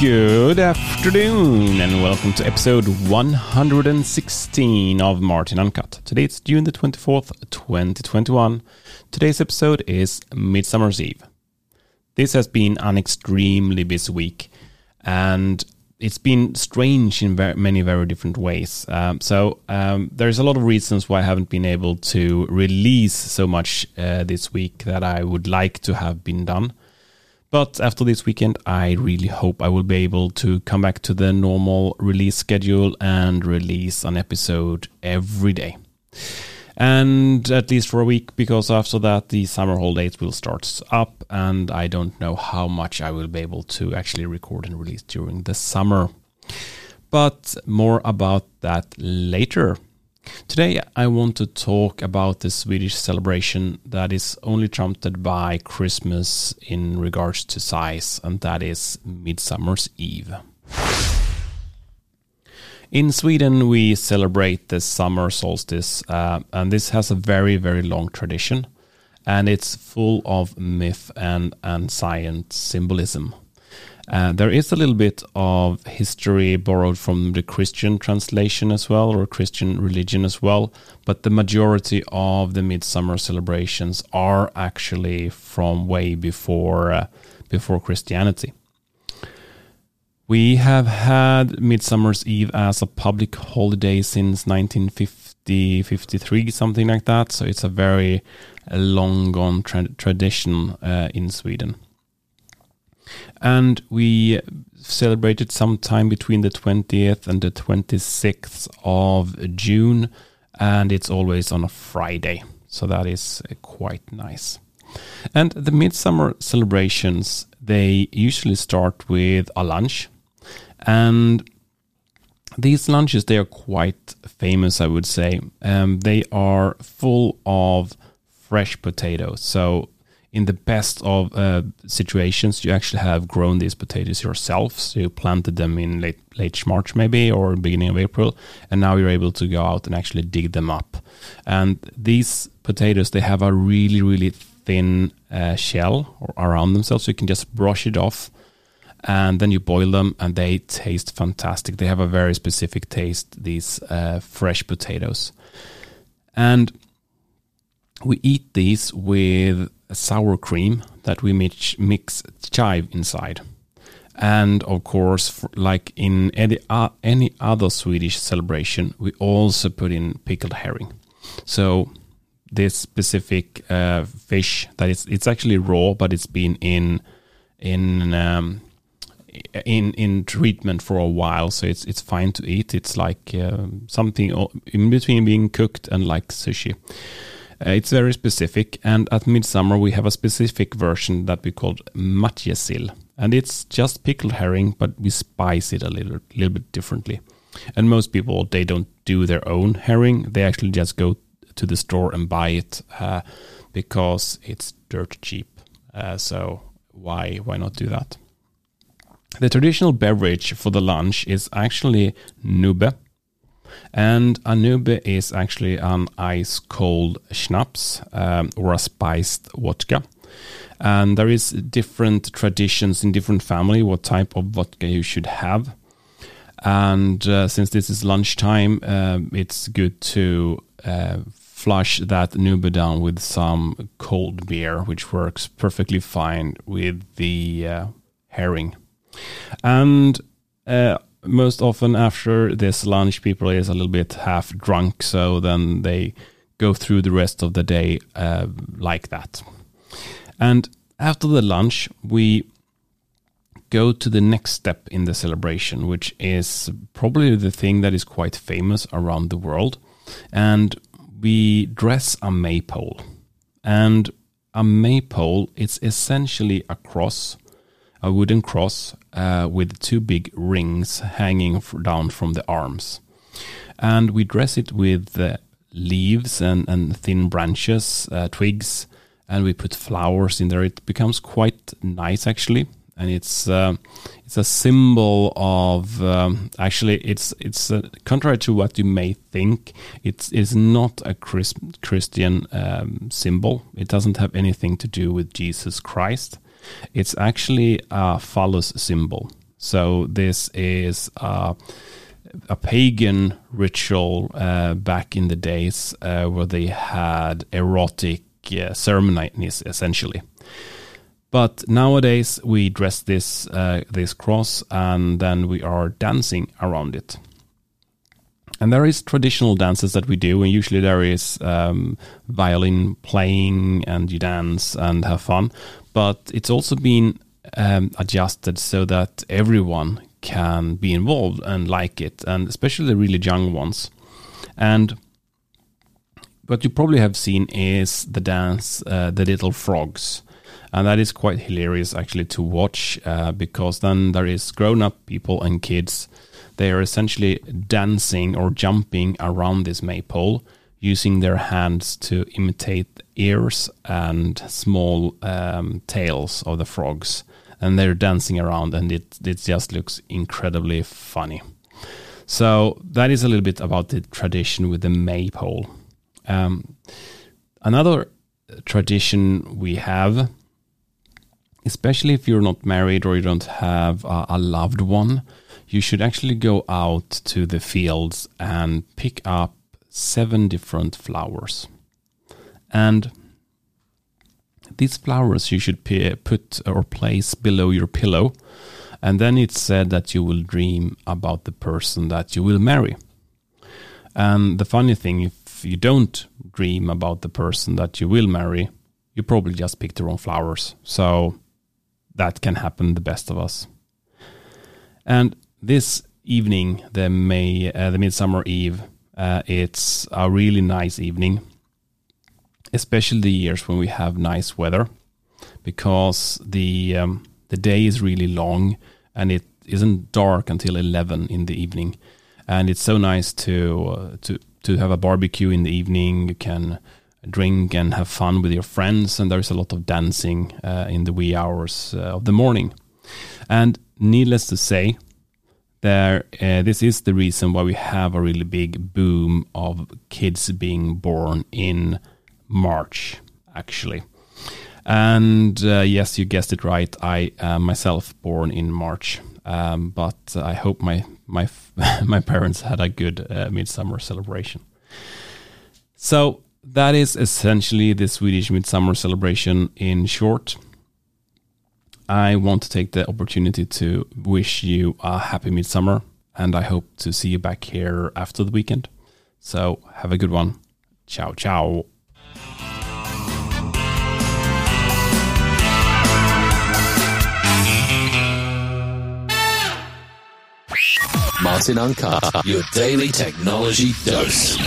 Good afternoon, and welcome to episode 116 of Martin Uncut. Today it's June the 24th, 2021. Today's episode is Midsummer's Eve. This has been an extremely busy week, and it's been strange in very, many very different ways. Um, so um, there's a lot of reasons why I haven't been able to release so much uh, this week that I would like to have been done. But after this weekend, I really hope I will be able to come back to the normal release schedule and release an episode every day. And at least for a week, because after that, the summer holidays will start up, and I don't know how much I will be able to actually record and release during the summer. But more about that later. Today, I want to talk about the Swedish celebration that is only trumped by Christmas in regards to size, and that is Midsummer's Eve. In Sweden, we celebrate the summer solstice, uh, and this has a very, very long tradition, and it's full of myth and, and science symbolism. Uh, there is a little bit of history borrowed from the Christian translation as well, or Christian religion as well, but the majority of the midsummer celebrations are actually from way before uh, before Christianity. We have had Midsummer's Eve as a public holiday since 1950, 53, something like that. So it's a very long gone tra- tradition uh, in Sweden and we celebrated sometime between the 20th and the 26th of June, and it's always on a Friday, so that is uh, quite nice. And the midsummer celebrations they usually start with a lunch, and these lunches they are quite famous, I would say. Um, they are full of fresh potatoes, so in the best of uh, situations, you actually have grown these potatoes yourself. So you planted them in late late March, maybe, or beginning of April, and now you're able to go out and actually dig them up. And these potatoes, they have a really really thin uh, shell around themselves, so you can just brush it off, and then you boil them, and they taste fantastic. They have a very specific taste. These uh, fresh potatoes, and we eat these with sour cream that we mix, mix chive inside. And of course, like in any, uh, any other Swedish celebration, we also put in pickled herring. So this specific uh, fish that is it's actually raw, but it's been in in um, in in treatment for a while, so it's it's fine to eat. It's like uh, something in between being cooked and like sushi. Uh, it's very specific, and at midsummer we have a specific version that we call matjessill, and it's just pickled herring, but we spice it a little, little bit differently. And most people they don't do their own herring; they actually just go to the store and buy it uh, because it's dirt cheap. Uh, so why why not do that? The traditional beverage for the lunch is actually nubbe, and a nubbe is actually an ice cold schnapps um, or a spiced vodka. And there is different traditions in different family what type of vodka you should have. And uh, since this is lunchtime, uh, it's good to uh, flush that nubbe down with some cold beer, which works perfectly fine with the uh, herring. And uh, most often after this lunch, people is a little bit half drunk, so then they go through the rest of the day uh, like that. And after the lunch, we go to the next step in the celebration, which is probably the thing that is quite famous around the world. And we dress a maypole. And a maypole, it's essentially a cross a wooden cross uh, with two big rings hanging down from the arms. And we dress it with uh, leaves and, and thin branches, uh, twigs, and we put flowers in there. It becomes quite nice actually. And it's uh, it's a symbol of um, actually it's it's uh, contrary to what you may think. It's is not a Chris, Christian um, symbol. It doesn't have anything to do with Jesus Christ it's actually a phallus symbol. So this is uh, a pagan ritual uh, back in the days uh, where they had erotic uh, ceremonies, essentially. But nowadays we dress this uh, this cross and then we are dancing around it. And there is traditional dances that we do, and usually there is um, violin playing, and you dance and have fun. But it's also been um, adjusted so that everyone can be involved and like it, and especially the really young ones. And what you probably have seen is the dance, uh, the little frogs, and that is quite hilarious actually to watch uh, because then there is grown-up people and kids. They are essentially dancing or jumping around this maypole using their hands to imitate ears and small um, tails of the frogs and they're dancing around, and it it just looks incredibly funny. So that is a little bit about the tradition with the maypole. Um, another tradition we have, especially if you're not married or you don't have a, a loved one, you should actually go out to the fields and pick up seven different flowers. And these flowers you should put or place below your pillow. And then it's said that you will dream about the person that you will marry. And the funny thing, if you don't dream about the person that you will marry, you probably just picked the wrong flowers. So that can happen the best of us. And this evening, the May, uh, the Midsummer Eve, uh, it's a really nice evening especially the years when we have nice weather, because the um, the day is really long and it isn't dark until eleven in the evening, and it's so nice to uh, to to have a barbecue in the evening. You can drink and have fun with your friends, and there's a lot of dancing uh, in the wee hours uh, of the morning. And needless to say, there uh, this is the reason why we have a really big boom of kids being born in March, actually. And uh, yes, you guessed it right. I myself born in March, um, but I hope my my my parents had a good uh, midsummer celebration. So that is essentially the Swedish midsummer celebration in short. I want to take the opportunity to wish you a happy midsummer, and I hope to see you back here after the weekend. So have a good one. Ciao, ciao. Martin Uncut, your daily technology dose.